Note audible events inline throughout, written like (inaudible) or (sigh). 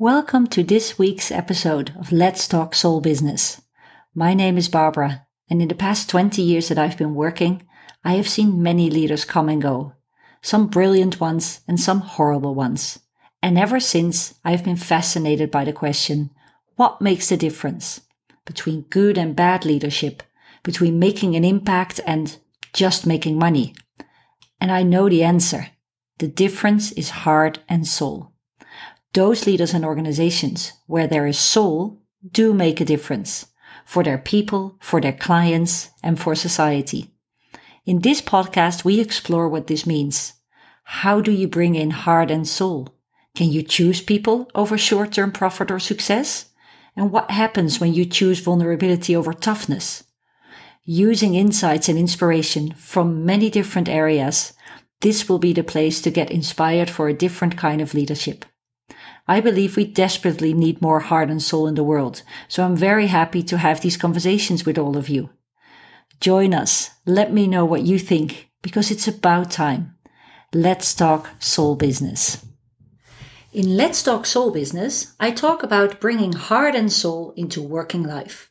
Welcome to this week's episode of Let's Talk Soul Business. My name is Barbara, and in the past 20 years that I've been working, I have seen many leaders come and go, some brilliant ones and some horrible ones. And ever since, I've been fascinated by the question what makes the difference between good and bad leadership, between making an impact and just making money? And I know the answer. The difference is heart and soul. Those leaders and organizations where there is soul do make a difference for their people, for their clients, and for society. In this podcast, we explore what this means. How do you bring in heart and soul? Can you choose people over short term profit or success? And what happens when you choose vulnerability over toughness? Using insights and inspiration from many different areas, this will be the place to get inspired for a different kind of leadership. I believe we desperately need more heart and soul in the world, so I'm very happy to have these conversations with all of you. Join us. Let me know what you think, because it's about time. Let's talk soul business. In Let's Talk Soul Business, I talk about bringing heart and soul into working life.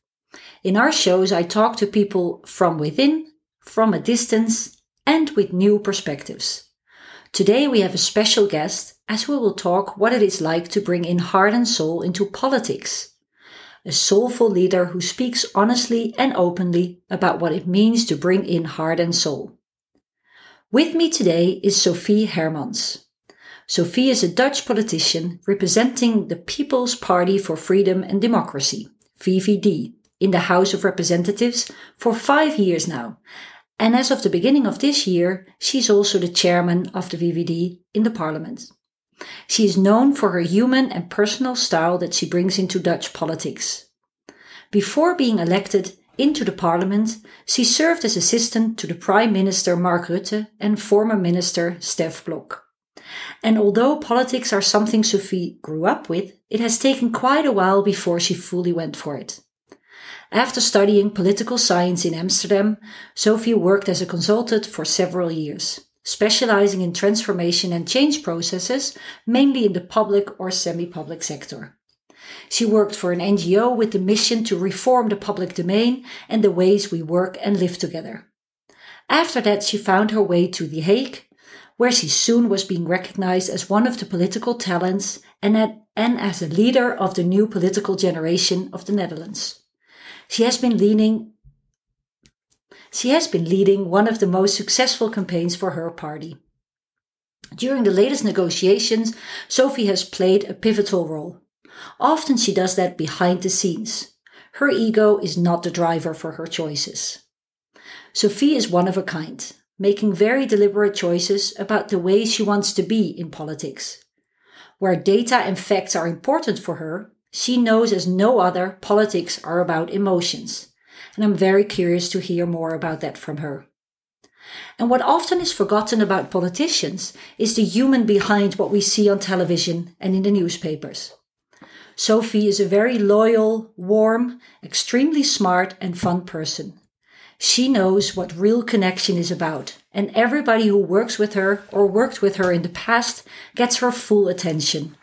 In our shows, I talk to people from within, from a distance, and with new perspectives. Today we have a special guest as we will talk what it is like to bring in heart and soul into politics. A soulful leader who speaks honestly and openly about what it means to bring in heart and soul. With me today is Sophie Hermans. Sophie is a Dutch politician representing the People's Party for Freedom and Democracy, VVD, in the House of Representatives for five years now and as of the beginning of this year, she's also the chairman of the VVD in the parliament. She is known for her human and personal style that she brings into Dutch politics. Before being elected into the parliament, she served as assistant to the Prime Minister Mark Rutte and former Minister Stef Blok. And although politics are something Sophie grew up with, it has taken quite a while before she fully went for it. After studying political science in Amsterdam, Sophie worked as a consultant for several years, specializing in transformation and change processes, mainly in the public or semi public sector. She worked for an NGO with the mission to reform the public domain and the ways we work and live together. After that, she found her way to The Hague, where she soon was being recognized as one of the political talents and, and as a leader of the new political generation of the Netherlands. She has been leaning she has been leading one of the most successful campaigns for her party. During the latest negotiations, Sophie has played a pivotal role. Often she does that behind the scenes. Her ego is not the driver for her choices. Sophie is one of a kind, making very deliberate choices about the way she wants to be in politics. Where data and facts are important for her, she knows as no other politics are about emotions. And I'm very curious to hear more about that from her. And what often is forgotten about politicians is the human behind what we see on television and in the newspapers. Sophie is a very loyal, warm, extremely smart and fun person. She knows what real connection is about, and everybody who works with her or worked with her in the past gets her full attention.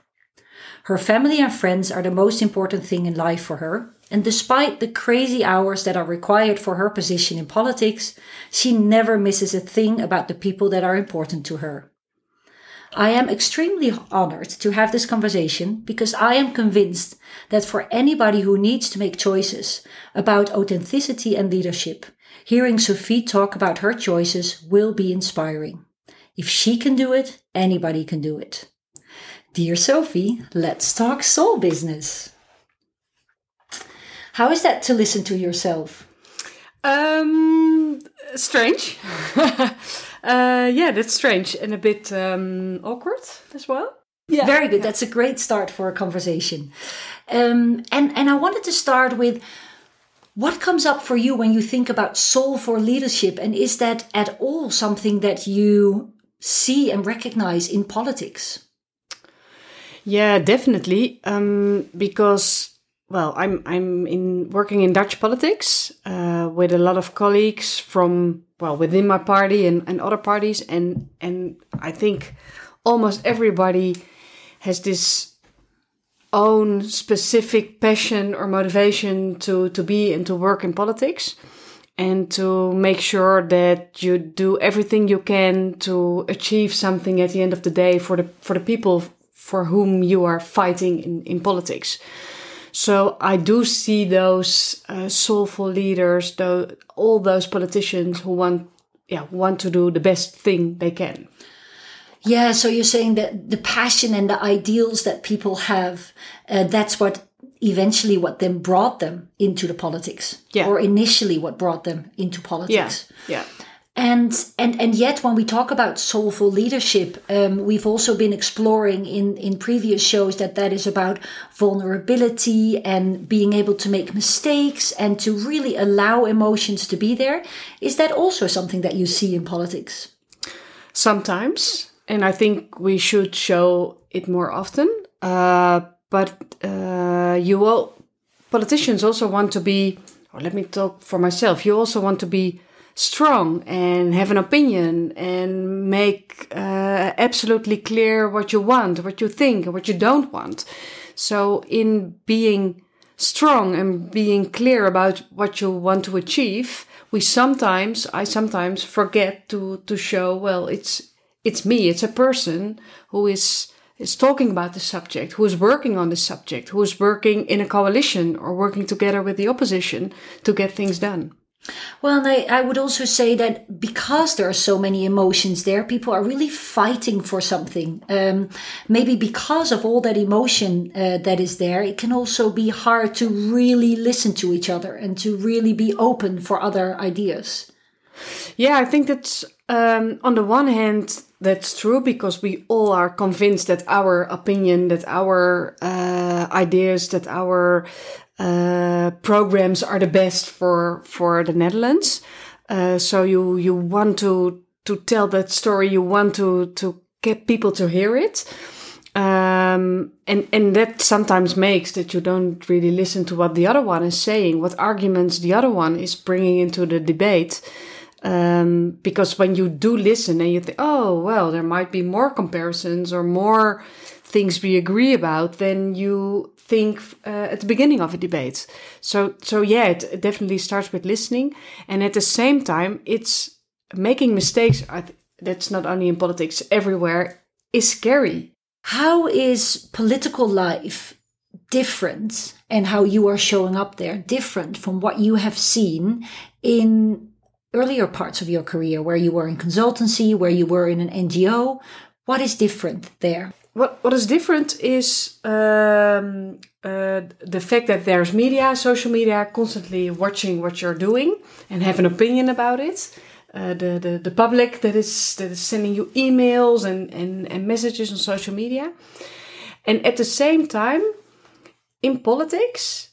Her family and friends are the most important thing in life for her, and despite the crazy hours that are required for her position in politics, she never misses a thing about the people that are important to her. I am extremely honored to have this conversation because I am convinced that for anybody who needs to make choices about authenticity and leadership, hearing Sophie talk about her choices will be inspiring. If she can do it, anybody can do it. Dear Sophie, let's talk soul business. How is that to listen to yourself? Um, strange. (laughs) uh, yeah, that's strange and a bit um, awkward as well. Yeah. Very good. That's a great start for a conversation. Um, and and I wanted to start with what comes up for you when you think about soul for leadership, and is that at all something that you see and recognize in politics? Yeah, definitely. Um, because well, I'm I'm in working in Dutch politics uh, with a lot of colleagues from well within my party and, and other parties, and and I think almost everybody has this own specific passion or motivation to, to be and to work in politics and to make sure that you do everything you can to achieve something at the end of the day for the for the people for whom you are fighting in, in politics. So I do see those uh, soulful leaders, though all those politicians who want, yeah, want to do the best thing they can. Yeah, so you're saying that the passion and the ideals that people have, uh, that's what eventually what then brought them into the politics yeah. or initially what brought them into politics yeah yeah and and and yet when we talk about soulful leadership um, we've also been exploring in in previous shows that that is about vulnerability and being able to make mistakes and to really allow emotions to be there. Is that also something that you see in politics? Sometimes and i think we should show it more often. Uh, but uh, you all politicians also want to be or let me talk for myself you also want to be strong and have an opinion and make uh, absolutely clear what you want what you think what you don't want so in being strong and being clear about what you want to achieve we sometimes i sometimes forget to to show well it's it's me it's a person who is is talking about the subject, who is working on the subject, who is working in a coalition or working together with the opposition to get things done. Well, I, I would also say that because there are so many emotions there, people are really fighting for something. Um, maybe because of all that emotion uh, that is there, it can also be hard to really listen to each other and to really be open for other ideas. Yeah, I think that's um, on the one hand, that's true because we all are convinced that our opinion, that our uh, ideas, that our uh, programs are the best for for the Netherlands. Uh, so you you want to to tell that story. You want to to get people to hear it. Um, and and that sometimes makes that you don't really listen to what the other one is saying, what arguments the other one is bringing into the debate. Um, because when you do listen and you think, oh, well, there might be more comparisons or more things we agree about than you think uh, at the beginning of a debate. So, so yeah, it definitely starts with listening, and at the same time, it's making mistakes. that's not only in politics; everywhere is scary. How is political life different, and how you are showing up there different from what you have seen in earlier parts of your career where you were in consultancy, where you were in an NGO? What is different there? What What is different is um, uh, the fact that there's media, social media, constantly watching what you're doing and have an opinion about it. Uh, the, the the public that is that is sending you emails and, and, and messages on social media, and at the same time, in politics,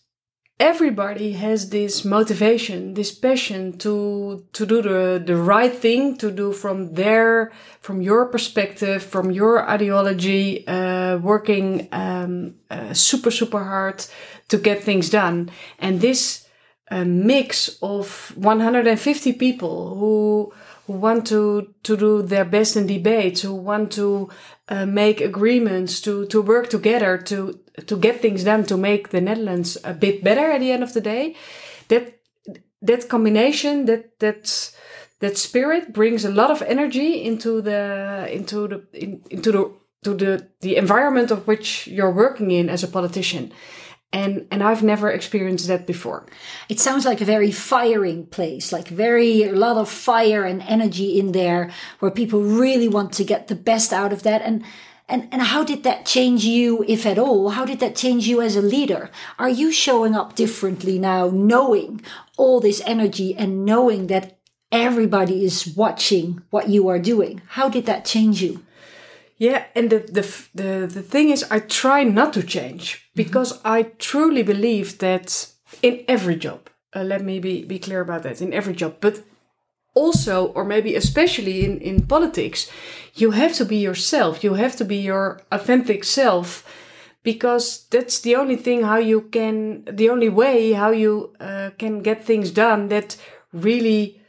everybody has this motivation, this passion to to do the the right thing, to do from their from your perspective, from your ideology, uh, working um, uh, super super hard to get things done, and this uh, mix of 150 people who who want to to do their best in debates, who want to uh, make agreements, to to work together, to to get things done, to make the Netherlands a bit better at the end of the day. That that combination, that that that spirit brings a lot of energy into the into the in, into the to the the environment of which you're working in as a politician and and I've never experienced that before. It sounds like a very firing place, like very a lot of fire and energy in there, where people really want to get the best out of that. And and and how did that change you, if at all? How did that change you as a leader? Are you showing up differently now, knowing all this energy and knowing that everybody is watching what you are doing? How did that change you? Yeah, and the the the, the thing is, I try not to change mm-hmm. because mm-hmm. I truly believe that in every job. Uh, let me be be clear about that. In every job, but also, or maybe especially in in politics, you have to be yourself. You have to be your authentic self because that's the only thing how you can the only way how you uh, can get things done that really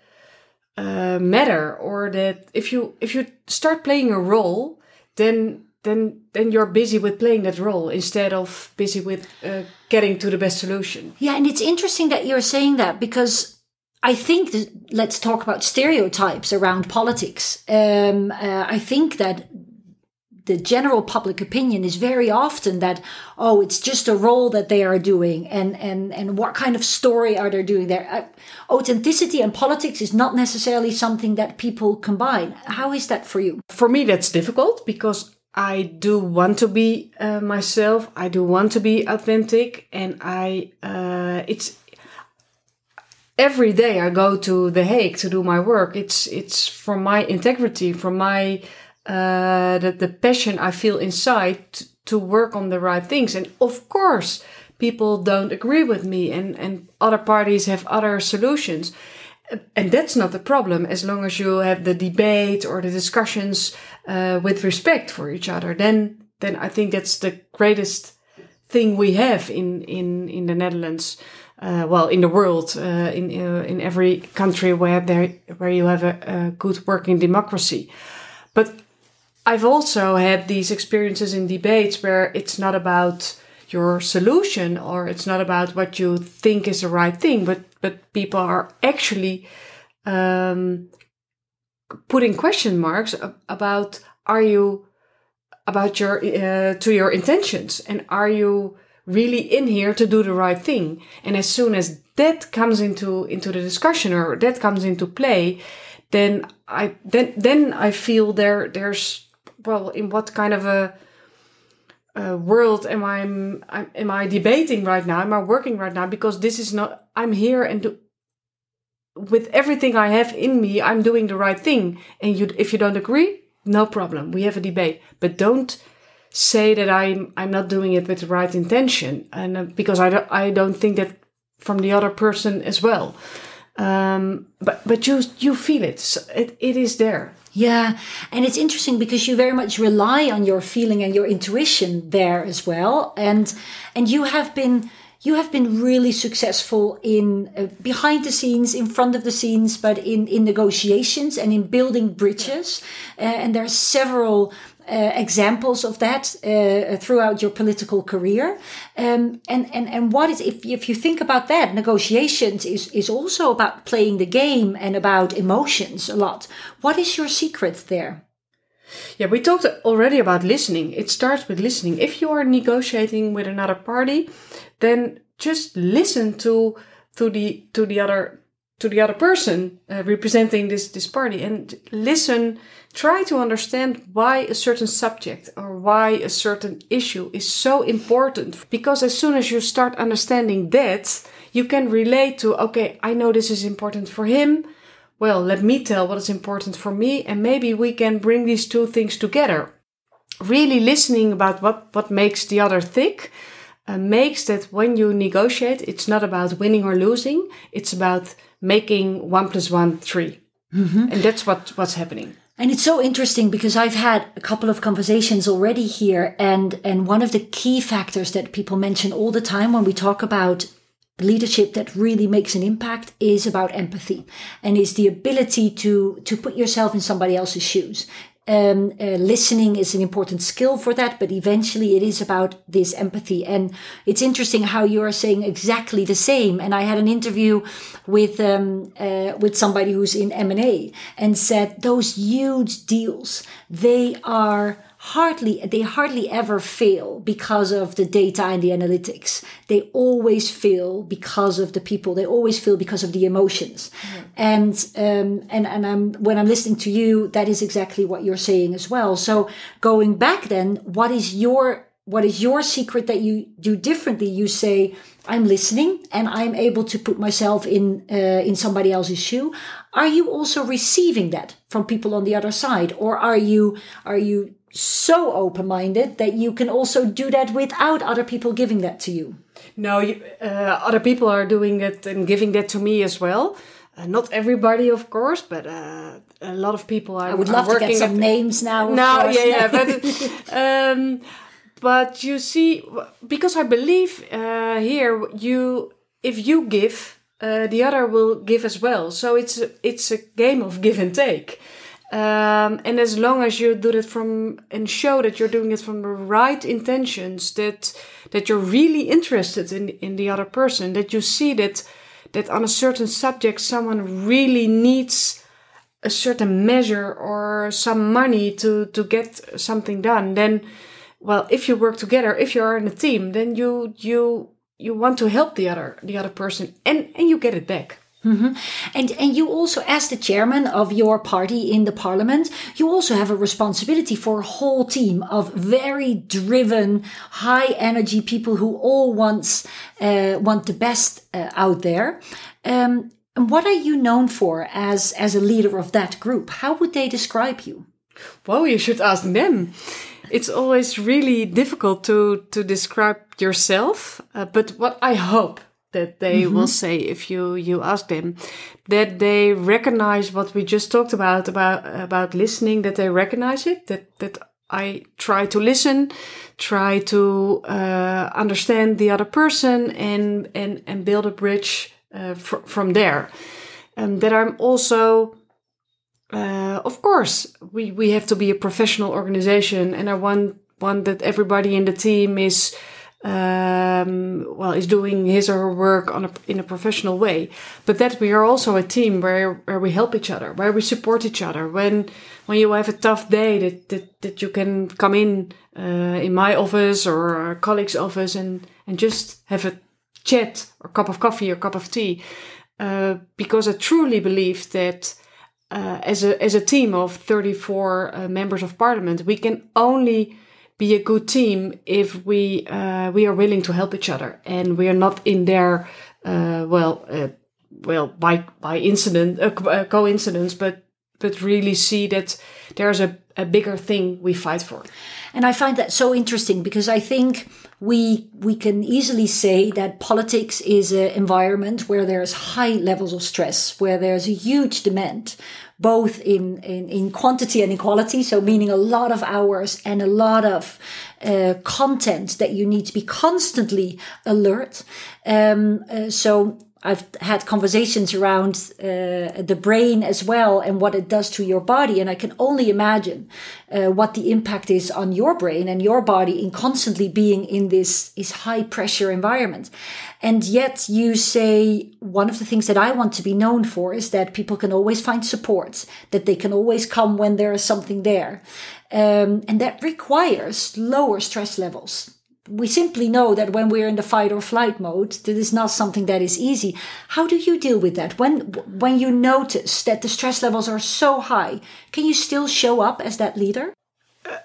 uh, matter or that if you if you start playing a role then then then you're busy with playing that role instead of busy with uh, getting to the best solution. Yeah, and it's interesting that you're saying that because I think that, let's talk about stereotypes around politics. Um, uh, I think that the general public opinion is very often that oh it's just a role that they are doing and and and what kind of story are they doing there? Uh, authenticity and politics is not necessarily something that people combine. How is that for you? For me that's difficult because i do want to be uh, myself. I do want to be authentic and i uh, it's every day i go to the hague to do my work it's it's for my integrity for my uh, the, the passion I feel inside to, to work on the right things. And of course, people don't agree with me and, and other parties have other solutions. And that's not the problem as long as you have the debate or the discussions uh, with respect for each other. Then, then I think that's the greatest thing we have in, in, in the Netherlands. Uh, well, in the world, uh, in uh, in every country where there where you have a, a good working democracy, but I've also had these experiences in debates where it's not about your solution or it's not about what you think is the right thing, but but people are actually um, putting question marks about are you about your uh, to your intentions? And are you really in here to do the right thing and as soon as that comes into into the discussion or that comes into play then i then then i feel there there's well, in what kind of a, world am I am I debating right now? Am I working right now? Because this is not. I'm here and do, with everything I have in me, I'm doing the right thing. And you, if you don't agree, no problem. We have a debate, but don't say that I'm I'm not doing it with the right intention, and uh, because I don't I don't think that from the other person as well. Um, but but you you feel it. So it it is there. Yeah, and it's interesting because you very much rely on your feeling and your intuition there as well, and and you have been you have been really successful in uh, behind the scenes, in front of the scenes, but in in negotiations and in building bridges. Uh, and there are several uh, examples of that uh, throughout your political career. Um, and, and, and what is, if, if you think about that, negotiations is, is also about playing the game and about emotions a lot. What is your secret there? Yeah, we talked already about listening. It starts with listening. If you are negotiating with another party, then just listen to to the to the other to the other person uh, representing this this party and listen try to understand why a certain subject or why a certain issue is so important because as soon as you start understanding that you can relate to okay i know this is important for him well let me tell what is important for me and maybe we can bring these two things together really listening about what what makes the other tick uh, makes that when you negotiate it's not about winning or losing it's about making one plus one three. Mm-hmm. And that's what, what's happening. And it's so interesting because I've had a couple of conversations already here. And, and one of the key factors that people mention all the time when we talk about leadership that really makes an impact is about empathy and is the ability to, to put yourself in somebody else's shoes um, uh, listening is an important skill for that, but eventually it is about this empathy. And it's interesting how you are saying exactly the same. And I had an interview with um, uh, with somebody who's in M and A and said those huge deals they are hardly they hardly ever fail because of the data and the analytics. They always fail because of the people. They always fail because of the emotions. And um, and and I'm when I'm listening to you that is exactly what you're saying as well. So going back then what is your what is your secret that you do differently? You say i'm listening and i'm able to put myself in uh, in somebody else's shoe. Are you also receiving that from people on the other side? Or are you are you so open-minded that you can also do that without other people giving that to you. No you, uh, other people are doing that and giving that to me as well. Uh, not everybody of course but uh, a lot of people are i would love to get some names now no yeah yeah but (laughs) um, but you see because i believe uh, here you if you give uh, the other will give as well. So it's a, it's a game of give and take Um, and as long as you do it from and show that you're doing it from the right intentions, that that you're really interested in in the other person, that you see that that on a certain subject someone really needs a certain measure or some money to to get something done, then well, if you work together, if you are in a team, then you you you want to help the other the other person and and you get it back. Mm-hmm. And and you also, as the chairman of your party in the parliament, you also have a responsibility for a whole team of very driven, high energy people who all wants uh, want the best uh, out there. Um, and what are you known for as as a leader of that group? How would they describe you? Well, you should ask them. It's always really difficult to to describe yourself, uh, but what I hope that they mm-hmm. will say if you you ask them that they recognize what we just talked about about about listening that they recognize it that that I try to listen try to uh, understand the other person and and and build a bridge uh, fr- from there and that I'm also uh, of course we we have to be a professional organization and I want want that everybody in the team is um, well, is doing his or her work a, in a professional way, but that we are also a team where where we help each other, where we support each other. When when you have a tough day, that that, that you can come in uh, in my office or a colleague's office and and just have a chat or cup of coffee or cup of tea, uh, because I truly believe that. Uh, as a as a team of 34 uh, members of parliament, we can only be a good team if we uh, we are willing to help each other and we are not in there uh, well uh, well by by incident uh, uh, coincidence but but really see that there's a, a bigger thing we fight for and i find that so interesting because i think we we can easily say that politics is an environment where there's high levels of stress where there's a huge demand both in, in, in quantity and in quality. So meaning a lot of hours and a lot of uh, content that you need to be constantly alert. Um, uh, so I've had conversations around uh, the brain as well and what it does to your body. And I can only imagine uh, what the impact is on your brain and your body in constantly being in this, this high pressure environment. And yet you say one of the things that I want to be known for is that people can always find support, that they can always come when there is something there. Um, and that requires lower stress levels we simply know that when we're in the fight or flight mode, that is not something that is easy. How do you deal with that? When, when you notice that the stress levels are so high, can you still show up as that leader?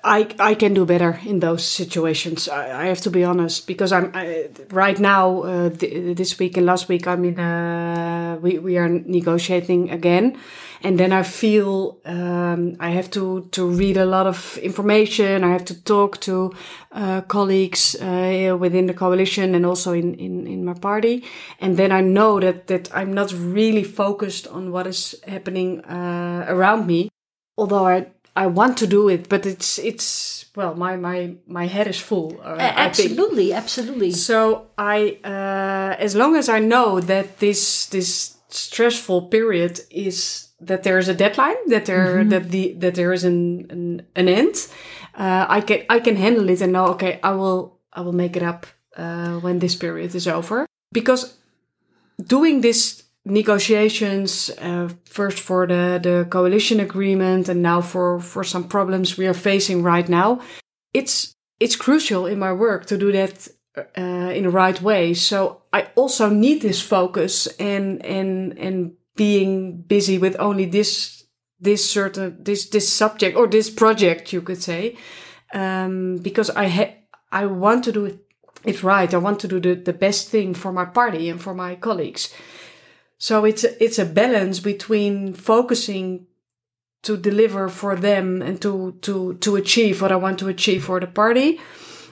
I, I can do better in those situations. I, I have to be honest because I'm I, right now uh, th- this week and last week I'm in uh, we we are negotiating again, and then I feel um, I have to to read a lot of information. I have to talk to uh, colleagues uh, within the coalition and also in, in in my party, and then I know that that I'm not really focused on what is happening uh, around me. Although I I want to do it, but it's it's well, my my my head is full. Uh, absolutely, absolutely. So I, uh, as long as I know that this this stressful period is that there is a deadline, that there mm-hmm. that the that there is an an, an end, uh, I can I can handle it and know. Okay, I will I will make it up uh, when this period is over because doing this negotiations uh, first for the, the coalition agreement and now for, for some problems we are facing right now. It's it's crucial in my work to do that uh, in the right way. So i also need this focus and and and being busy with only this this certain this this subject or this project you could say. Um, because i ha- i want to do it, right. I want to do the, the best thing for my party and for my colleagues so it's a, it's a balance between focusing to deliver for them and to to to achieve what I want to achieve for the party,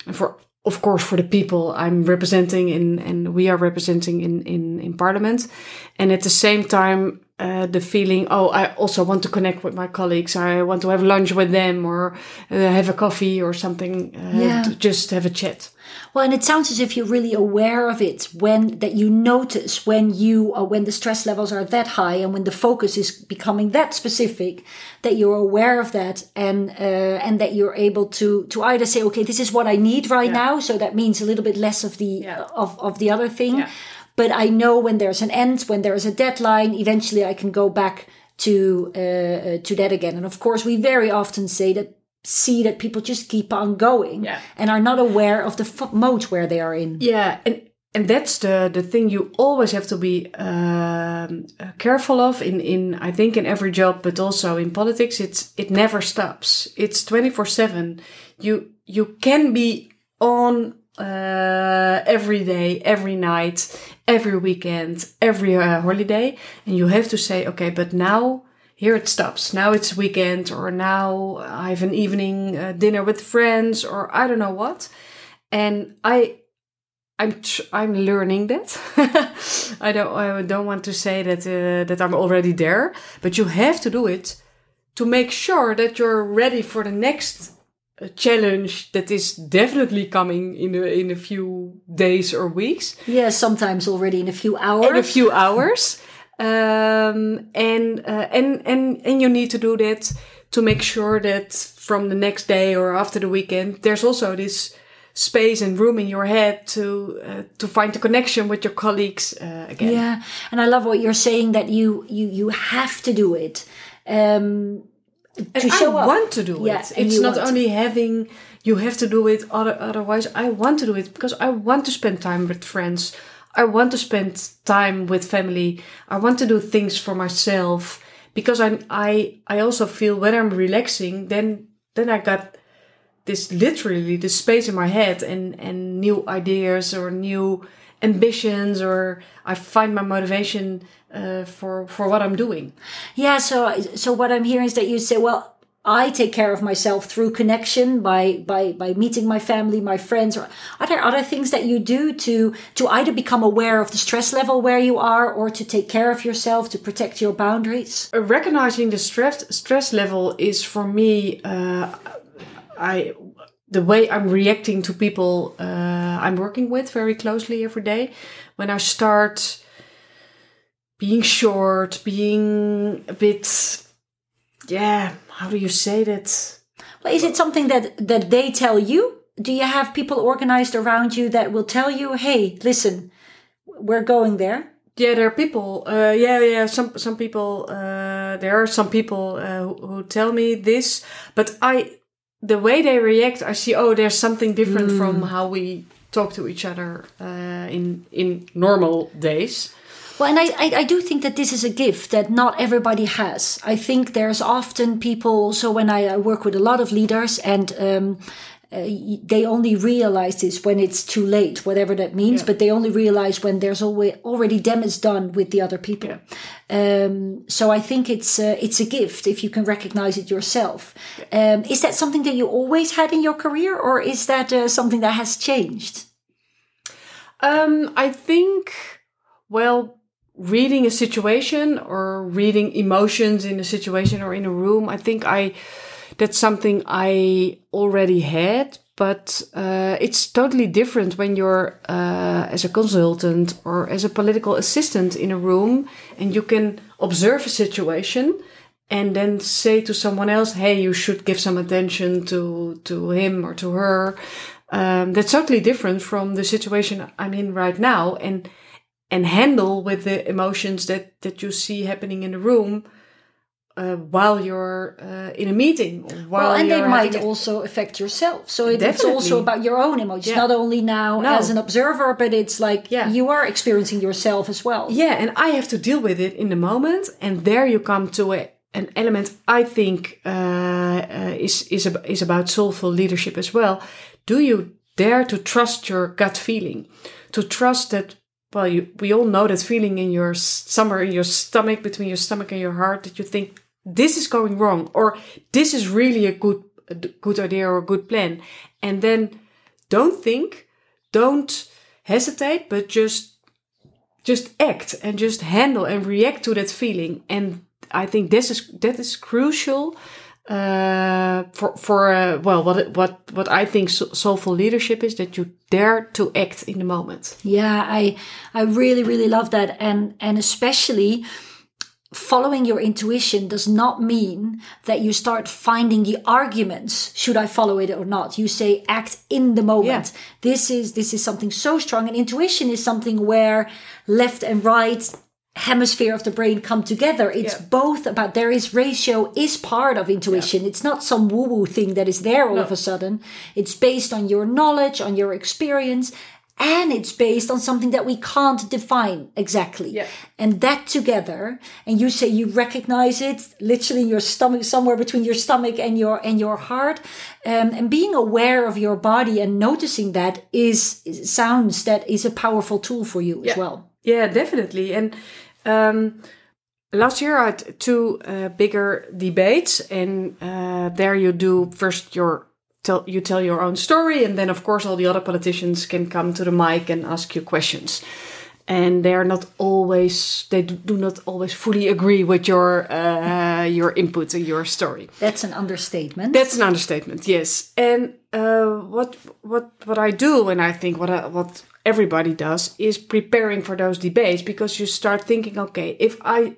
and for of course for the people I'm representing in and we are representing in in in Parliament, and at the same time uh, the feeling, oh, I also want to connect with my colleagues. I want to have lunch with them or uh, have a coffee or something. Uh, Yeah. to just have a chat. Well, and it sounds as if you're really aware of it when that you notice when you uh, when the stress levels are that high and when the focus is becoming that specific that you're aware of that and uh, and that you're able to to either say okay this is what I need right Yeah. now so that means a little bit less of the Yeah. of of the other thing. But I know when there's an end when there is a deadline eventually I can go back to uh, uh, to that again and of course we very often say that see that people just keep on going Yeah. and are not aware of the f- mode where they are in. Yeah, and and that's the the thing you always have to be um, uh, careful of in in I think in every job, but also in politics. It's it never stops. It's twenty four seven. You you can be on uh, every day, every night, every weekend, every uh, holiday, and you have to say, okay, but now here it stops. Now it's weekend, or now I have an evening uh, dinner with friends, or I don't know what. And I, I'm tr- I'm learning that. (laughs) I don't I don't want to say that uh, that I'm already there, but you have to do it to make sure that you're ready for the next uh, challenge that is definitely coming in a, in a few days or weeks. Yeah, sometimes already in a few hours. in a few hours. Um, and uh, and and and you need to do that to make sure that from the next day or after the weekend there's also this space and room in your head to uh, to find the connection with your colleagues uh, again. Yeah, and I love what you're saying that you you you have to do it. Um, to And show I up. want to do Yeah, it. It's not only having you have to do it. Other, otherwise, I want to do it because I want to spend time with friends. I want to spend time with family. I want to do things for myself because I I I also feel when I'm relaxing, then then I got this literally this space in my head and and new ideas or new ambitions or I find my motivation uh, for for what I'm doing. Yeah, so so what I'm hearing is that you say, well, I take care of myself through connection by by by meeting my family, my friends, or are there other things that you do to to either become aware of the stress level where you are or to take care of yourself to protect your boundaries? Recognizing the stress stress level is for me uh, I the way I'm reacting to people uh, I'm working with very closely every day. When I start being short, being a bit, yeah, how do you say that? Well, is it something that that they tell you? Do you have people organized around you that will tell you, "Hey, listen, we're going there"? Yeah, there are people. Uh, yeah, yeah. Some some people. Uh, there are some people uh, who, who tell me this, but I, the way they react, I see. Oh, there's something different from how we talk to each other uh, in in normal days. Well, and I, I, I do think that this is a gift that not everybody has. I think there's often people. So when I, I work with a lot of leaders, and um, uh, they only realize this when it's too late, whatever that means. But they only realize when there's always already damage done with the other people. Um, so I think it's uh, it's a gift if you can recognize it yourself. Um, is that something that you always had in your career, or is that uh, something that has changed? Um, I think, well, reading a situation or reading emotions in a situation or in a room, I think I that's something I already had, but uh, it's totally different when you're uh, as a consultant or as a political assistant in a room and you can observe a situation and then say to someone else, "Hey, you should give some attention to to him or to her." Um, that's totally different from the situation I'm in right now, and and handle with the emotions that that you see happening in the room uh, while you're uh, in a meeting. While Well, and they might a- also affect yourself. So it, it's also about your own emotions, Yeah. not only now No. as an observer, but it's like Yeah. you are experiencing yourself as well. Yeah, and I have to deal with it in the moment, and there you come to a, an element I think uh, uh, is is ab- is about soulful leadership as well. Do you dare to trust your gut feeling, to trust that? Well, you, we all know that feeling in your somewhere in your stomach, between your stomach and your heart, that you think this is going wrong, or this is really a good a good idea or a good plan, and then don't think, don't hesitate, but just just act and just handle and react to that feeling. And I think this is that is crucial uh, for for uh, well what what what I think so- soulful leadership is that you dare to act in the moment. Yeah, I I really really love that, and and especially following your intuition does not mean that you start finding the arguments should i follow it or not you say act in the moment yeah. this is this is something so strong and intuition is something where left and right hemisphere of the brain come together it's yeah. both about there is ratio is part of intuition yeah. it's not some woo woo thing that is there all no. of a sudden it's based on your knowledge on your experience and it's based on something that we can't define exactly. Yeah. And that together, and you say you recognize it literally in your stomach, somewhere between your stomach and your and your heart, um, and being aware of your body and noticing that is sounds that is a powerful tool for you yeah. as well. Yeah, definitely. And um, last year I had two uh, bigger debates, and uh, there you do first your tell you tell your own story and then of course all the other politicians can come to the mic and ask you questions. And they are not always they do not always fully agree with your uh, your input and your story. That's an understatement. That's an understatement yes. And uh, what what what i do and i think what I, what everybody does is preparing for those debates because you start thinking okay if i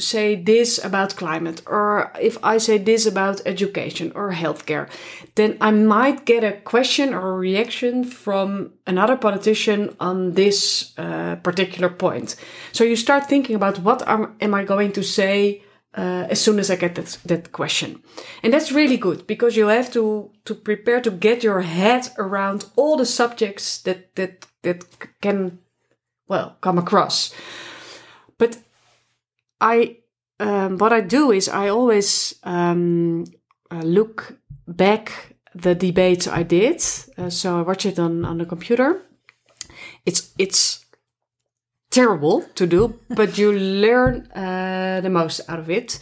say this about climate or if I say this about education or healthcare, then I might get a question or a reaction from another politician on this uh, particular point. So you start thinking about what am, am I going to say uh, as soon as I get that, that question. And that's really good because you have to, to prepare to get your head around all the subjects that, that, that can, well, come across. But I um, what I do is I always um, uh, look back the debates I did. Uh, so I watch it on on the computer. It's it's terrible to do, but you (laughs) learn uh, the most out of it.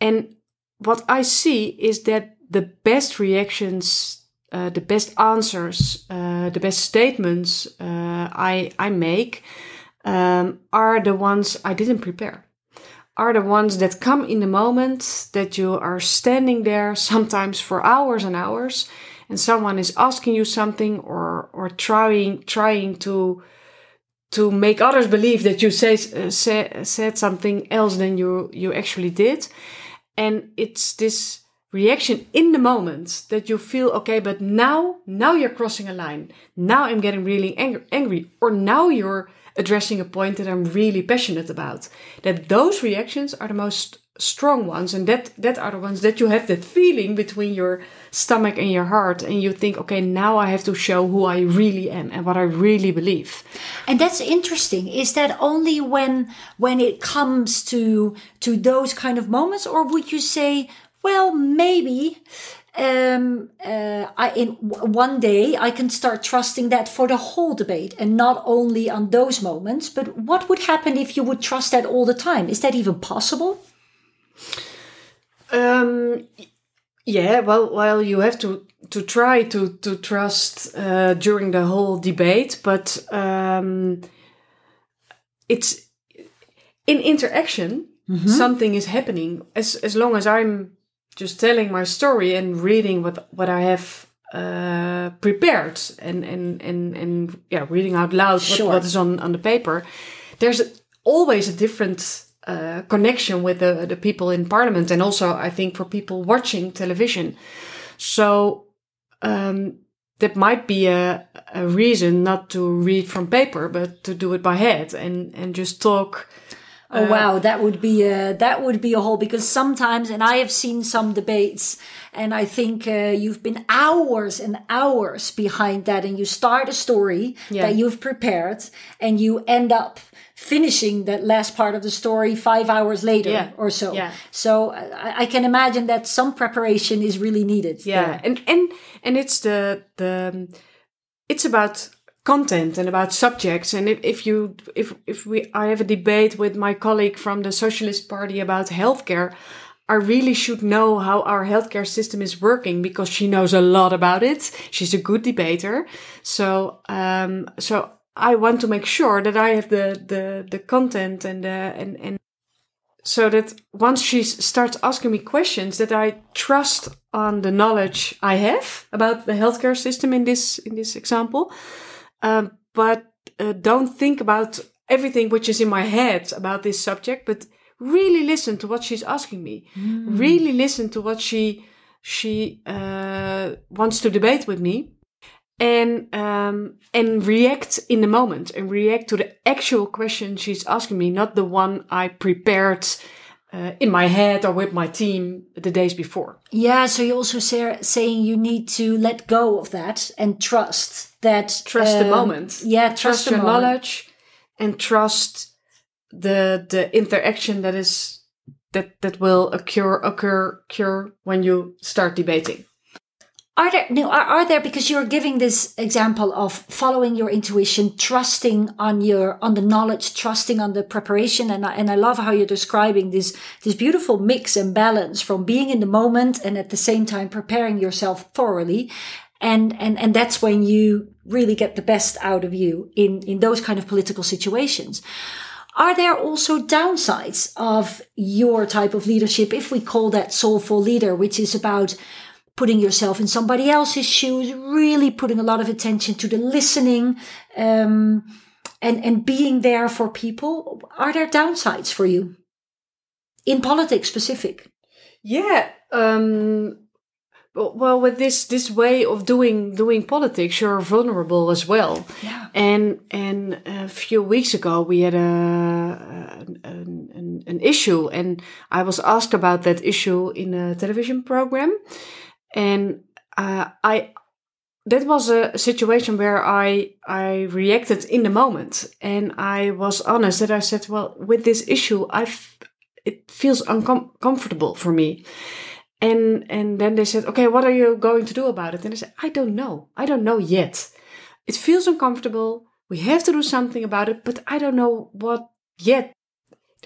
And what I see is that the best reactions, uh, the best answers, uh, the best statements uh, I I make um, are the ones I didn't prepare are the ones that come in the moment that you are standing there sometimes for hours and hours and someone is asking you something or or trying trying to to make others believe that you say, uh, say said something else than you you actually did. And it's this reaction in the moment that you feel okay but now now you're crossing a line. Now i'm getting really angry, angry. Or now you're addressing a point that I'm really passionate about. That those reactions are the most strong ones and that that are the ones that you have that feeling between your stomach and your heart and you think okay now i have to show who i really am and what i really believe and that's interesting is that only when when it comes to to those kind of moments or would you say well maybe um, uh, I, in one day I can start trusting that for the whole debate and not only on those moments. But what would happen if you would trust that all the time? Is that even possible? Um, yeah, well, well, you have to to try to to trust uh, during the whole debate, but um, it's in interaction. Mm-hmm. Something is happening as as long as I'm just telling my story and reading what what I have uh, prepared and and and and yeah, reading out loud sure. what, what is on on the paper. There's always a different uh, connection with the the people in parliament, and also I think for people watching television. So. Um, that might be a, a reason not to read from paper, but to do it by head and, and just talk Oh uh, wow, that would be a that would be a whole because sometimes, and I have seen some debates, and I think uh, you've been hours and hours behind that, and you start a story yeah. that you've prepared, and you end up finishing that last part of the story five hours later yeah. or so. Yeah. So I, I, can imagine that some preparation is really needed. Yeah, there. and and and it's the the it's about content and about subjects. And if, if you, if, if we, I have a debate with my colleague from the Socialist Party about healthcare, I really should know how our healthcare system is working because she knows a lot about it. She's a good debater. So, um, so I want to make sure that I have the the the content and the and and so that once she starts asking me questions that I trust on the knowledge I have about the healthcare system in this in this example, um, but uh, don't think about everything which is in my head about this subject, but really listen to what she's asking me. Mm. Really listen to what she she uh, wants to debate with me, and um, and react in the moment and react to the actual question she's asking me, not the one I prepared. Uh, in my head or with my team the days before. Yeah, so you're also say, saying you need to let go of that and trust that. Trust um, the moment. Yeah, trust, trust your moment. knowledge and trust the the interaction that is that that will occur occur occur when you start debating are there no are, are there because you're giving this example of following your intuition trusting on your on the knowledge trusting on the preparation. And I, and I love how you're describing this this beautiful mix and balance from being in the moment and at the same time preparing yourself thoroughly. And and and that's when you really get the best out of you in in those kind of political situations. Are there also downsides of your type of leadership if we call that soulful leader which is about putting yourself in somebody else's shoes really putting a lot of attention to the listening um, and and being there for people. Are there downsides for you? In politics specific. Yeah um well with this this way of doing doing politics you're vulnerable as well. Yeah. And and a few weeks ago we had a an, an, an issue and i was asked about that issue in a television program and uh, i that was a situation where i i reacted in the moment and i was honest that i said well with this issue i it feels uncomfortable for me and and then they said, okay, what are you going to do about it? And I said, I don't know. I don't know yet. It feels uncomfortable. We have to do something about it, but I don't know what yet.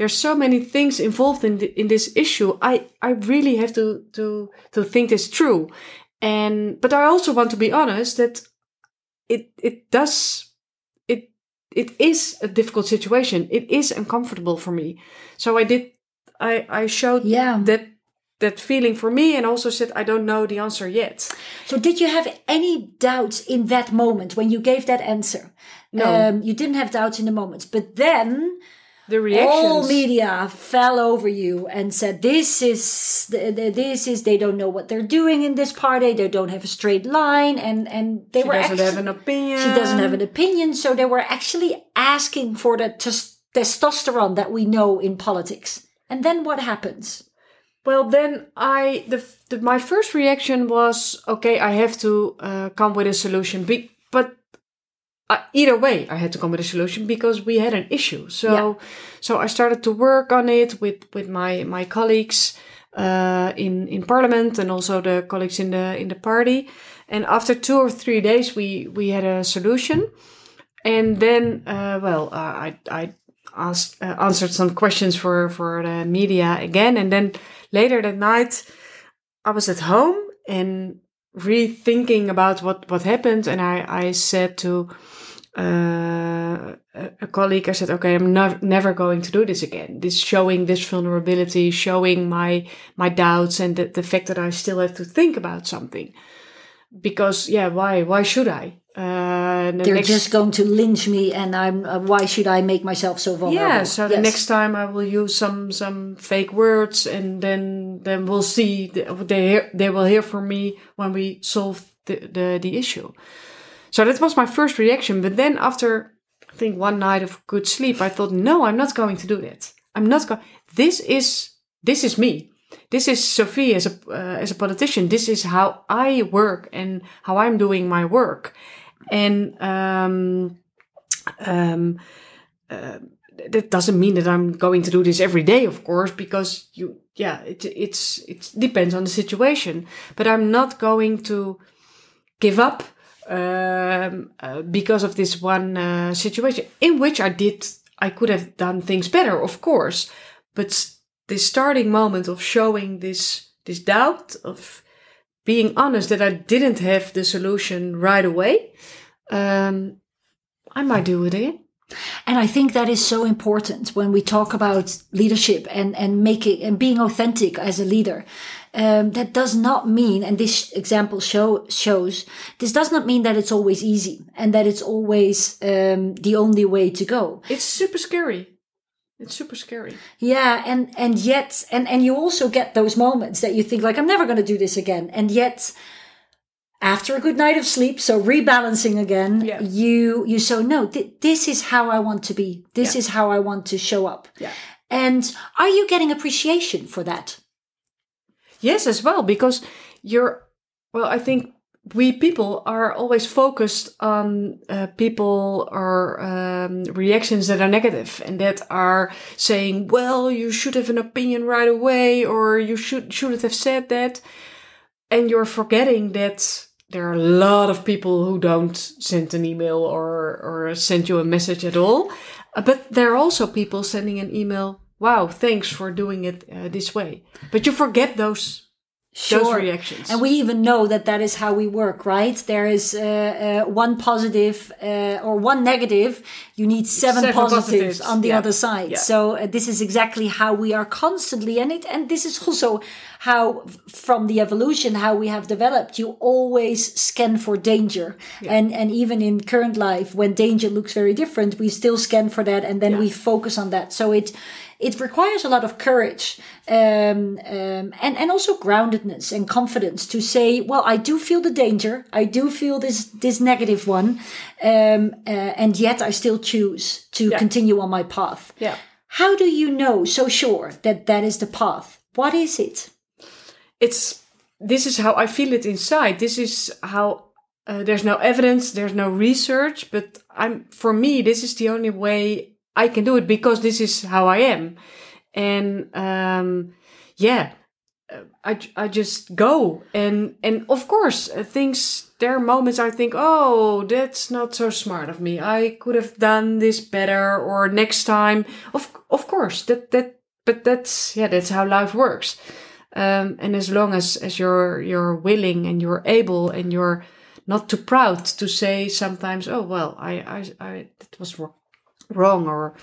There's so many things involved in the, in this issue. I I really have to to to think this through. And but I also want to be honest that it it does it it is a difficult situation. It is uncomfortable for me. So I did I I showed yeah. that that feeling for me and also said i don't know the answer yet so did you have any doubts in that moment when you gave that answer no um, you didn't have doubts in the moment but then the reactions. all media fell over you and said this is this is they don't know what they're doing in this party. They don't have a straight line. And and they she were doesn't actually, have an opinion she doesn't have an opinion. So they were actually asking for the testosterone that we know in politics. And then what happens? Well, then I the, the my first reaction was okay. I have to uh, come with a solution. Be, but uh, either way, I had to come with a solution because we had an issue. So yeah. so I started to work on it with with my my colleagues uh, in in parliament and also the colleagues in the in the party. And after two or three days, we we had a solution. And then, uh, well, uh, I I asked uh, answered some questions for for the media again, and then later that night, I was at home and rethinking about what, what happened. And I, I said to uh, a colleague, I said, okay, I'm not, never going to do this again. This showing this vulnerability, showing my, my doubts and the, the fact that I still have to think about something. Because, yeah, why, why should I? Uh, the They're next... just going to lynch me, and I'm. Uh, why should I make myself so vulnerable? Yeah. So yes. the next time I will use some some fake words, and then then we'll see. They they will hear from me when we solve the, the the issue. So that was my first reaction. But then after I think one night of good sleep, I thought, no, I'm not going to do that. I'm not going. This is this is me. This is Sophie as a uh, as a politician. This is how I work and how I'm doing my work and um, um, uh, that doesn't mean that I'm going to do this every day, of course, because you, yeah, it, it's it depends on the situation. But I'm not going to give up um, uh, because of this one uh, situation in which I did. I could have done things better, of course, but this starting moment of showing this this doubt of being honest that I didn't have the solution right away um, I might do it again. And I think that is so important when we talk about leadership and, and making and being authentic as a leader. Um, that does not mean, and this example show, shows, this does not mean that it's always easy and that it's always um, the only way to go. It's super scary. It's super scary. Yeah, and and yet, and and you also get those moments that you think like, I'm never going to do this again, and yet after a good night of sleep so rebalancing again yeah. you you so no th- this is how i want to be this yeah. is how i want to show up yeah. and are you getting appreciation for that yes as well because you're well i think we people are always focused on uh, people or um, reactions that are negative and that are saying well you should have an opinion right away or you should shouldn't have said that. And you're forgetting that there are a lot of people who don't send an email or or send you a message at all. But there are also people sending an email wow thanks for doing it uh, this way but you forget those Sure. Those reactions. And we even know that that is how we work, right? There is uh, uh, one positive uh, or one negative. You need seven, seven positives, positives, on the yeah. other side. Yeah. So uh, this is exactly how we are constantly, and it, and this is also how, from the evolution, how we have developed. You always scan for danger, yeah. and and even in current life, when danger looks very different, we still scan for that, and then we focus on that. So it it requires a lot of courage um, um, and and also groundedness and confidence to say, well, I do feel the danger, I do feel this this negative one, um, uh, and yet I still choose to yeah. continue on my path. Yeah. How do you know so sure that that is the path? What is it? It's this is how I feel it inside. This is how uh, there's no evidence, there's no research, but I'm for me this is the only way I can do it because this is how I am. And um, yeah, I, I just go. And and of course uh, things there are moments I think oh that's not so smart of me. I could have done this better or next time. Of of course that that but that's yeah that's how life works. Um, and as long as as you're you're willing and you're able and you're not too proud to say sometimes oh well I I, I was wrong wrong or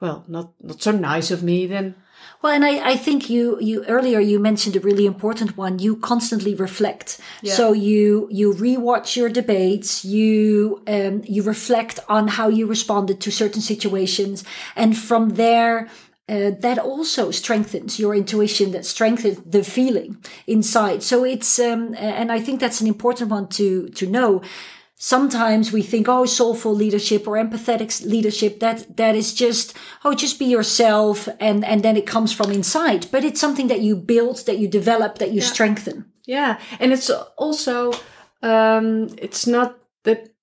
well not not so nice of me then well, and I, I think you, you earlier you mentioned a really important one. You constantly reflect. Yeah. So you, you rewatch your debates. You, um, you reflect on how you responded to certain situations. And from there, uh, that also strengthens your intuition that strengthens the feeling inside so it's um, and i think that's an important one to to know sometimes we think, oh, soulful leadership or empathetic leadership, that, that is just, oh, just be yourself. And, and then it comes from inside, but it's something that you build, that you develop, that you yeah. strengthen. Yeah. And it's also, um, it's not that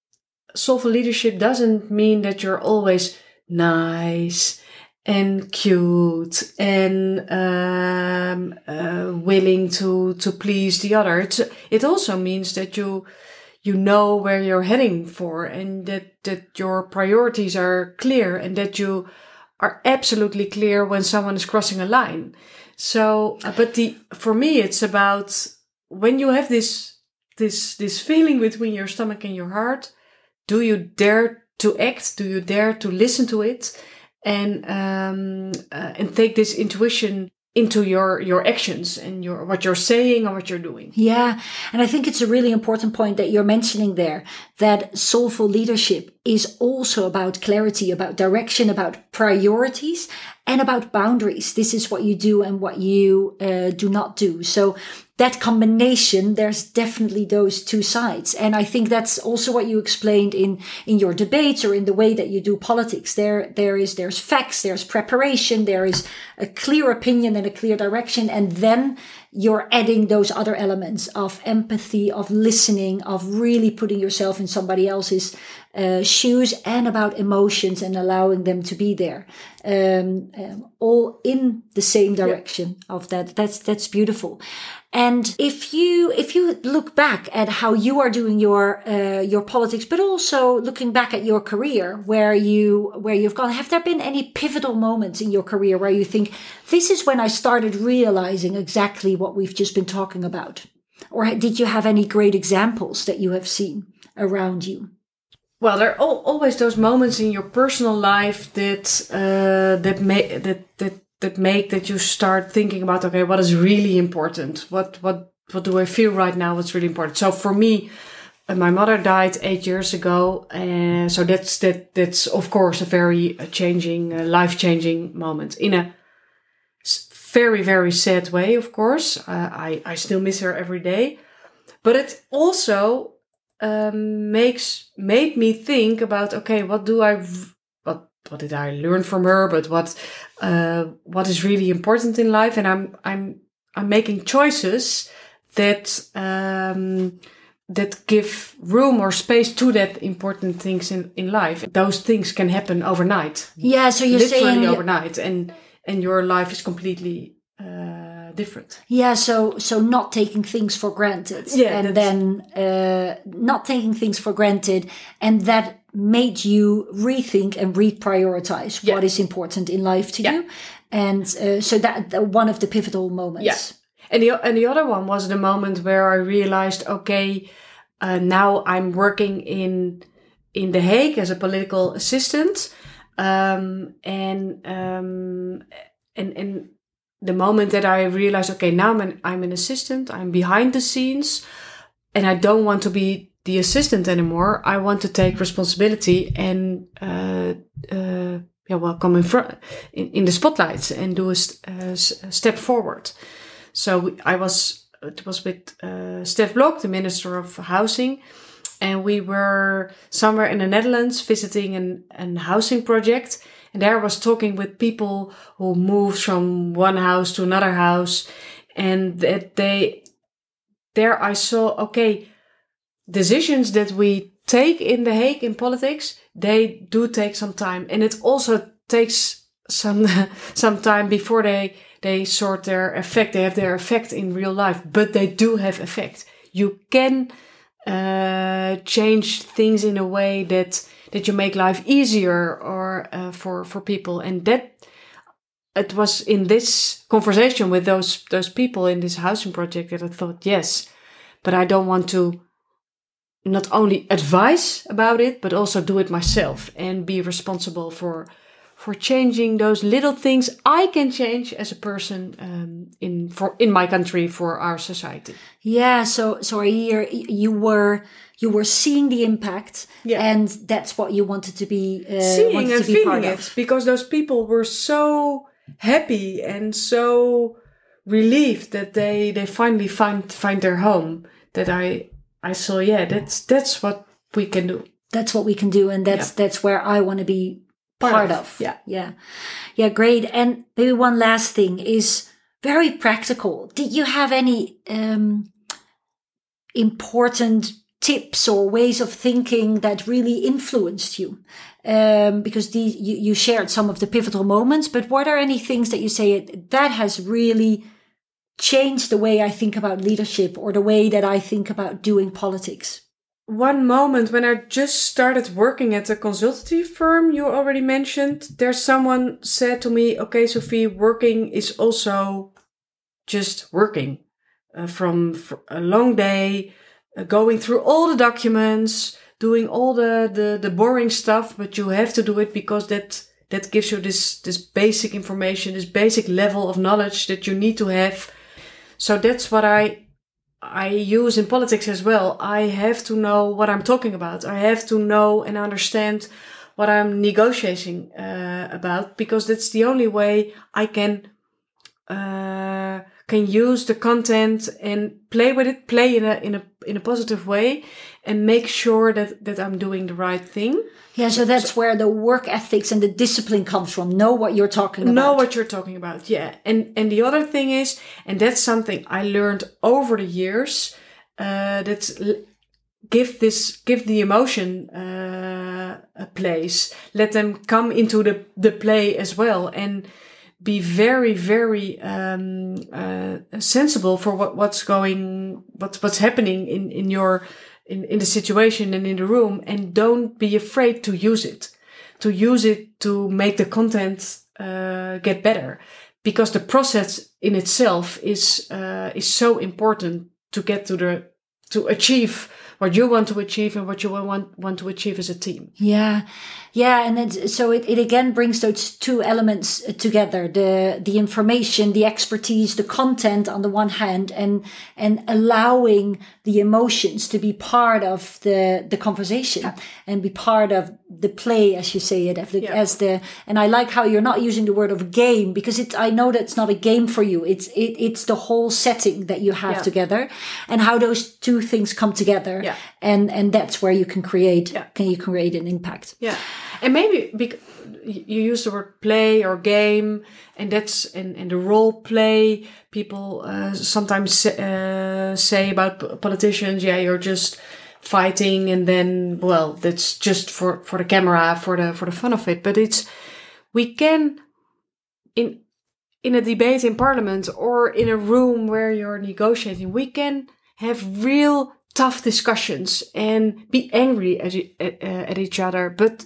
soulful leadership doesn't mean that you're always nice and cute and um, uh, willing to to please the other. It's, it also means that you you know where you're heading for and that, that your priorities are clear and that you are absolutely clear when someone is crossing a line. So, uh, but the, for me, it's about when you have this, this, this feeling between your stomach and your heart, do you dare to act? Do you dare to listen to it? And, um, uh, and take this intuition into your your actions and your what you're saying and what you're doing. Yeah. And i think it's a really important point that you're mentioning there that soulful leadership is also about clarity about direction about priorities and about boundaries this is what you do and what you uh, do not do so that combination, there's definitely those two sides. And I think that's also what you explained in, in your debates or in the way that you do politics. There, there is, there's facts, there's preparation, there is a clear opinion and a clear direction. And then you're adding those other elements of empathy, of listening, of really putting yourself in somebody else's uh, shoes and about emotions and allowing them to be there, um, um, all in the same direction yeah. of that. That's that's beautiful. And if you if you look back at how you are doing your uh, your politics, but also looking back at your career, where you where you've gone, have there been any pivotal moments in your career where you think this is when I started realizing exactly what we've just been talking about, or did you have any great examples that you have seen around you? Well, there are al- always those moments in your personal life that uh, that make that that that make that you start thinking about okay, what is really important? What what what do I feel right now? What's really important? So for me, uh, my mother died eight years ago, and so that's that that's of course a very uh, changing, uh, life changing moment in a very very sad way. Of course, uh, I I still miss her every day, but it also um, makes made me think about okay, what do I what what did I learn from her? But what uh, what is really important in life? And I'm I'm I'm making choices that um, that give room or space to that important things in in life. Those things can happen overnight, Yeah, so you're literally saying overnight, and and your life is completely. Uh, different. yeah, so so not taking things for granted, Yeah, and then uh, not taking things for granted, and that made you rethink and reprioritize Yeah. what is important in life to Yeah. you, and uh, so that that one of the pivotal moments. Yeah. And the and the other one was the moment where I realized, okay, uh, now I'm working in in The Hague as a political assistant, um, and um, and and the moment that I realized, okay, now I'm an, I'm an assistant, I'm behind the scenes, and I don't want to be the assistant anymore. I want to take responsibility and uh, uh, yeah, well, come in front in, in the spotlight and do a, st- uh, step forward. So I was it was with uh, Stef Blok, the Minister of Housing, and we were somewhere in the Netherlands visiting an, an housing project. And there I was talking with people who moved from one house to another house, and that they there I saw okay decisions that we take in the Hague in politics they do take some time, and it also takes some (laughs) some time before they they sort their effect. They have their effect in real life, but they do have effect. You can uh, change things in a way that that you make life easier or uh, for for people, and that it was in this conversation with those those people in this housing project that I thought yes, but I don't want to not only advise about it but also do it myself and be responsible for for changing those little things I can change as a person um, in for in my country for our society. Yeah, so so here you were you were seeing the impact, Yeah. and that's what you wanted to be uh, Seeing and to be part feeling it because those people were so happy and so relieved that they they finally find find their home that I I saw yeah that's that's what we can do. That's what we can do, and that's that's where I want to be part, Part of. of, yeah. yeah, yeah. Great. And maybe one last thing is very practical. Did you have any um, important tips or ways of thinking that really influenced you? Um, because the, you, you shared some of the pivotal moments, but what are any things that you say that has really changed the way I think about leadership or the way that I think about doing politics? one moment when I just started working at a consultancy firm you already mentioned, there's someone said to me, okay, Sophie, working is also just working uh, from a long day, going through all the documents, doing all the, the, the boring stuff, but you have to do it because that, that gives you this, this basic information, this basic level of knowledge that you need to have. So that's what I I use in politics as well. I have to know what I'm talking about. I have to know and understand what I'm negotiating uh, about because that's the only way I can uh, can use the content and play with it, play in a in a in a positive way, and make sure that that I'm doing the right thing. Yeah, so that's where the work ethics and the discipline comes from. Know what you're talking about. know what you're talking about yeah and and the other thing is and that's something i learned over the years uh that's give this give the emotion uh a place let them come into the the play as well and be very very um uh sensible for what what's going what's what's happening in in your in, in the situation and in the room and don't be afraid to use it. To use it to make the content uh, get better. Because the process in itself is uh, is so important to get to the to achieve what you want to achieve and what you want want to achieve as a team. Yeah, yeah, and then so it, it again brings those two elements uh, together: the the information, the expertise, the content on the one hand, and and allowing the emotions to be part of the the conversation yeah. and be part of the play, as you say it, as the, yeah. as the. And I like how you're not using the word of game because it. I know that's not a game for you. It's it, it's the whole setting that you have yeah. together, and how those two things come together. Yeah. And and that's where you can create. Can you create an impact? Yeah, and maybe because you use the word play or game, and that's and and the role play. People uh, sometimes uh, say about politicians, yeah, you're just fighting and then well that's just for for the camera for the for the fun of it but it's we can in in a debate in parliament or in a room where you're negotiating we can have real tough discussions and be angry at, at, at each other but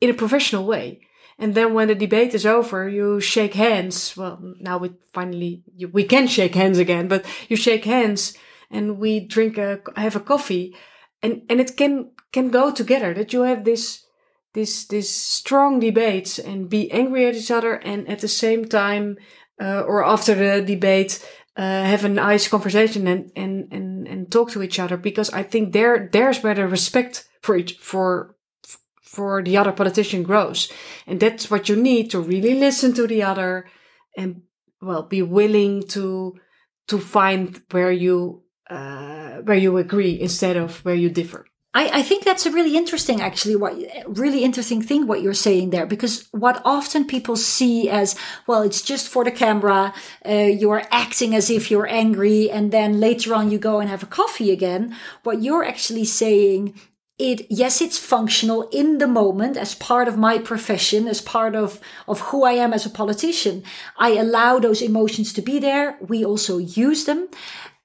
in a professional way. And then when the debate is over you shake hands. Well now we finally we can shake hands again but you shake hands and we drink a have a coffee and and it can can go together that you have this this this strong debates and be angry at each other and at the same time uh, or after the debate uh, have a nice conversation and, and and and talk to each other because I think there there's where the respect for each for for the other politician grows and that's what you need to really listen to the other and well be willing to to find where you uh, where you agree instead of where you differ. I, I, think that's a really interesting, actually, what really interesting thing what you're saying there, because what often people see as well, it's just for the camera. Uh, you're acting as if you're angry, and then later on you go and have a coffee again. What you're actually saying it yes it's functional in the moment as part of my profession as part of of who i am as a politician i allow those emotions to be there we also use them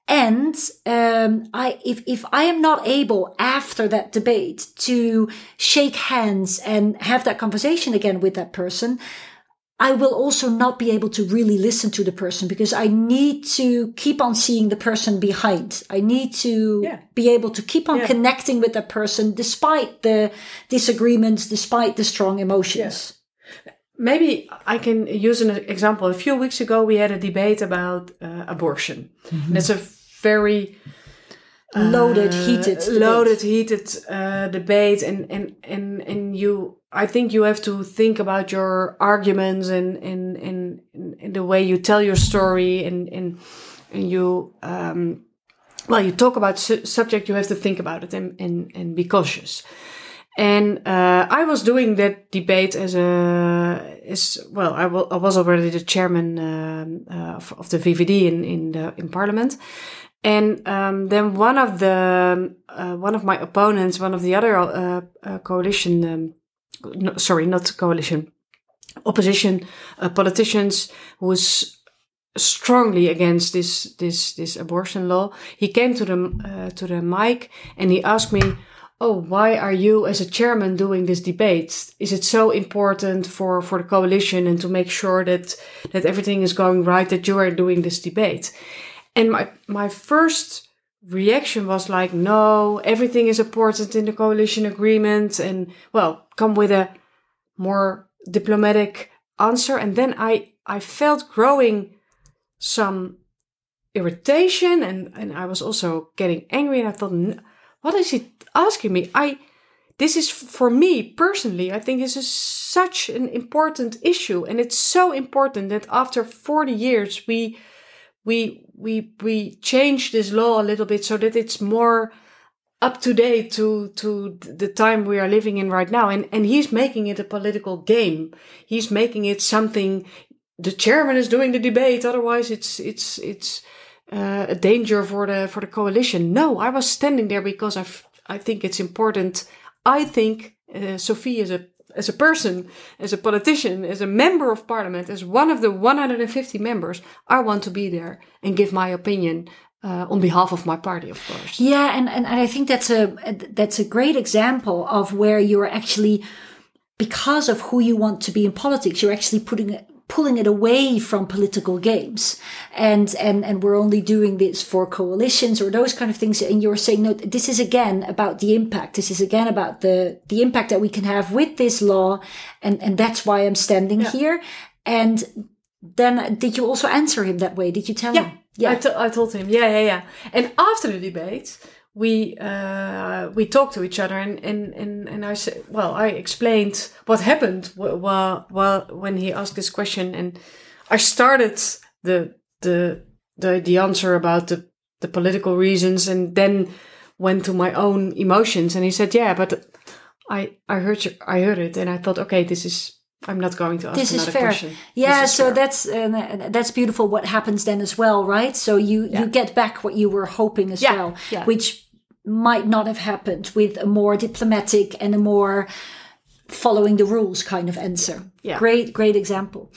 and um, I, if if I am not able after that debate to shake hands and have that conversation again with that person, I will also not be able to really listen to the person because I need to keep on seeing the person behind. I need to yeah. be able to keep on yeah. connecting with that person despite the disagreements, despite the strong emotions. Yeah. Maybe I can use an example. A few weeks ago, we had a debate about uh, abortion. Mm-hmm. It's a very uh, loaded, heated, debate. loaded, heated uh, debate, and and and and you. I think you have to think about your arguments and and and, and the way you tell your story, and and and you. Um, well, you talk about su- subject, you have to think about it and and, and be cautious. And uh, I was doing that debate as a as well. I, w- I was already the chairman um, uh, of, of, the VVD in in the in Parliament, and um, then one of the uh, one of my opponents, one of the other uh, uh, coalition, um, no, sorry, not coalition, opposition uh, politicians, was strongly against this this this abortion law. He came to the to the mic and he asked me oh, why are you as a chairman doing this debate? Is it so important for, for the coalition and to make sure that, that everything is going right that you are doing this debate? And my, my first reaction was like, no, everything is important in the coalition agreement and well, come with a more diplomatic answer. And then I, I felt growing some irritation and, and I was also getting angry and I thought, what is he asking me? I, this is for me personally, I think this is such an important issue. And it's so important that after 40 years, we, we, we, we change this law a little bit so that it's more up to date to, to the time we are living in right now. And, and he's making it a political game. He's making it something the chairman is doing the debate. Otherwise it's, it's, it's, uh, a danger for the for the coalition. No, I was standing there because I I think it's important. I think uh, Sophie is a as a person, as a politician, as a member of parliament, as one of the 150 members, I want to be there and give my opinion uh, on behalf of my party, of course. Yeah, and, and, and I think that's a that's a great example of where you're actually, because of who you want to be in politics, you're actually putting pulling it away from political games. And and and we're only doing this for coalitions or those kind of things. And you're saying no this is again about the impact. This is again about the the impact that we can have with this law. And and that's why i'm standing yeah. here. And then did you also answer him that way? Did you tell yeah. him? Yeah. I, t- I told him. Yeah yeah yeah. And after the debate we uh, we talked to each other and, and, and, and I said well I explained what happened while, while when he asked this question and I started the the the, the answer about the, the political reasons and then went to my own emotions and he said yeah but I I heard you, I heard it and I thought okay this is I'm not going to ask this is fair. Question. Yeah, so fair. that's uh, that's beautiful. What happens then as well, right? So you yeah. you get back what you were hoping as yeah. well, yeah. which might not have happened with a more diplomatic and a more following the rules kind of answer. Yeah. Great, great example.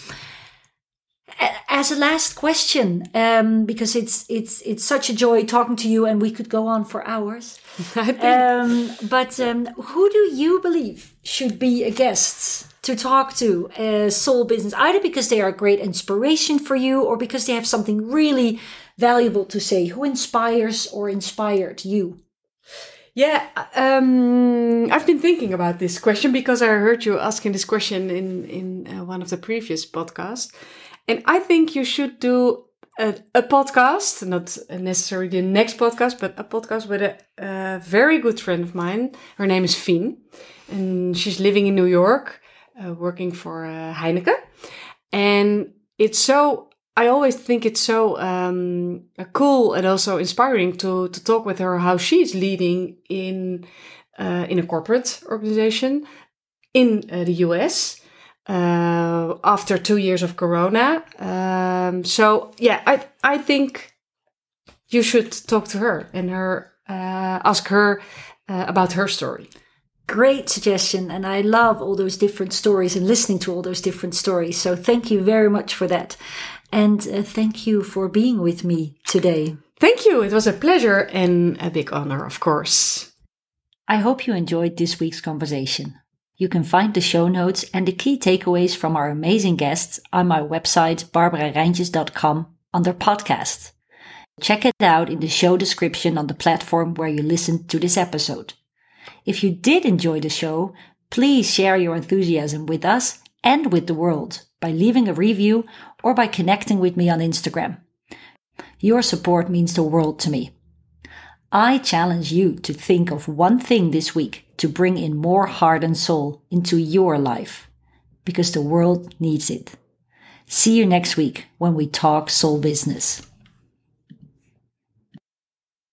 As a last question, um, because it's it's it's such a joy talking to you, and we could go on for hours. (laughs) um, but um, who do you believe should be a guest to talk to uh, soul business? Either because they are a great inspiration for you, or because they have something really valuable to say. Who inspires or inspired you? Yeah, um, I've been thinking about this question because I heard you asking this question in in uh, one of the previous podcasts, and I think you should do a, a, podcast, not necessarily the next podcast, but a podcast with a, a, very good friend of mine. Her name is Fien, and she's living in New York, uh, working for uh, Heineken, and it's so I always think it's so um, cool and also inspiring to to talk with her how she's leading in uh, in a corporate organization in uh, the US uh, after two years of Corona. Um, so yeah, I I think you should talk to her and her uh, ask her uh, about her story. Great suggestion, and I love all those different stories and listening to all those different stories. So thank you very much for that. And uh, thank you for being with me today. Thank you. It was a pleasure and a big honor, of course. I hope you enjoyed this week's conversation. You can find the show notes and the key takeaways from our amazing guests on my website, barbarareintjes.com, under podcast. Check it out in the show description on the platform where you listened to this episode. If you did enjoy the show, please share your enthusiasm with us and with the world by leaving a review or by connecting with me on Instagram. Your support means the world to me. I challenge you to think of one thing this week to bring in more heart and soul into your life because the world needs it. See you next week when we talk soul business.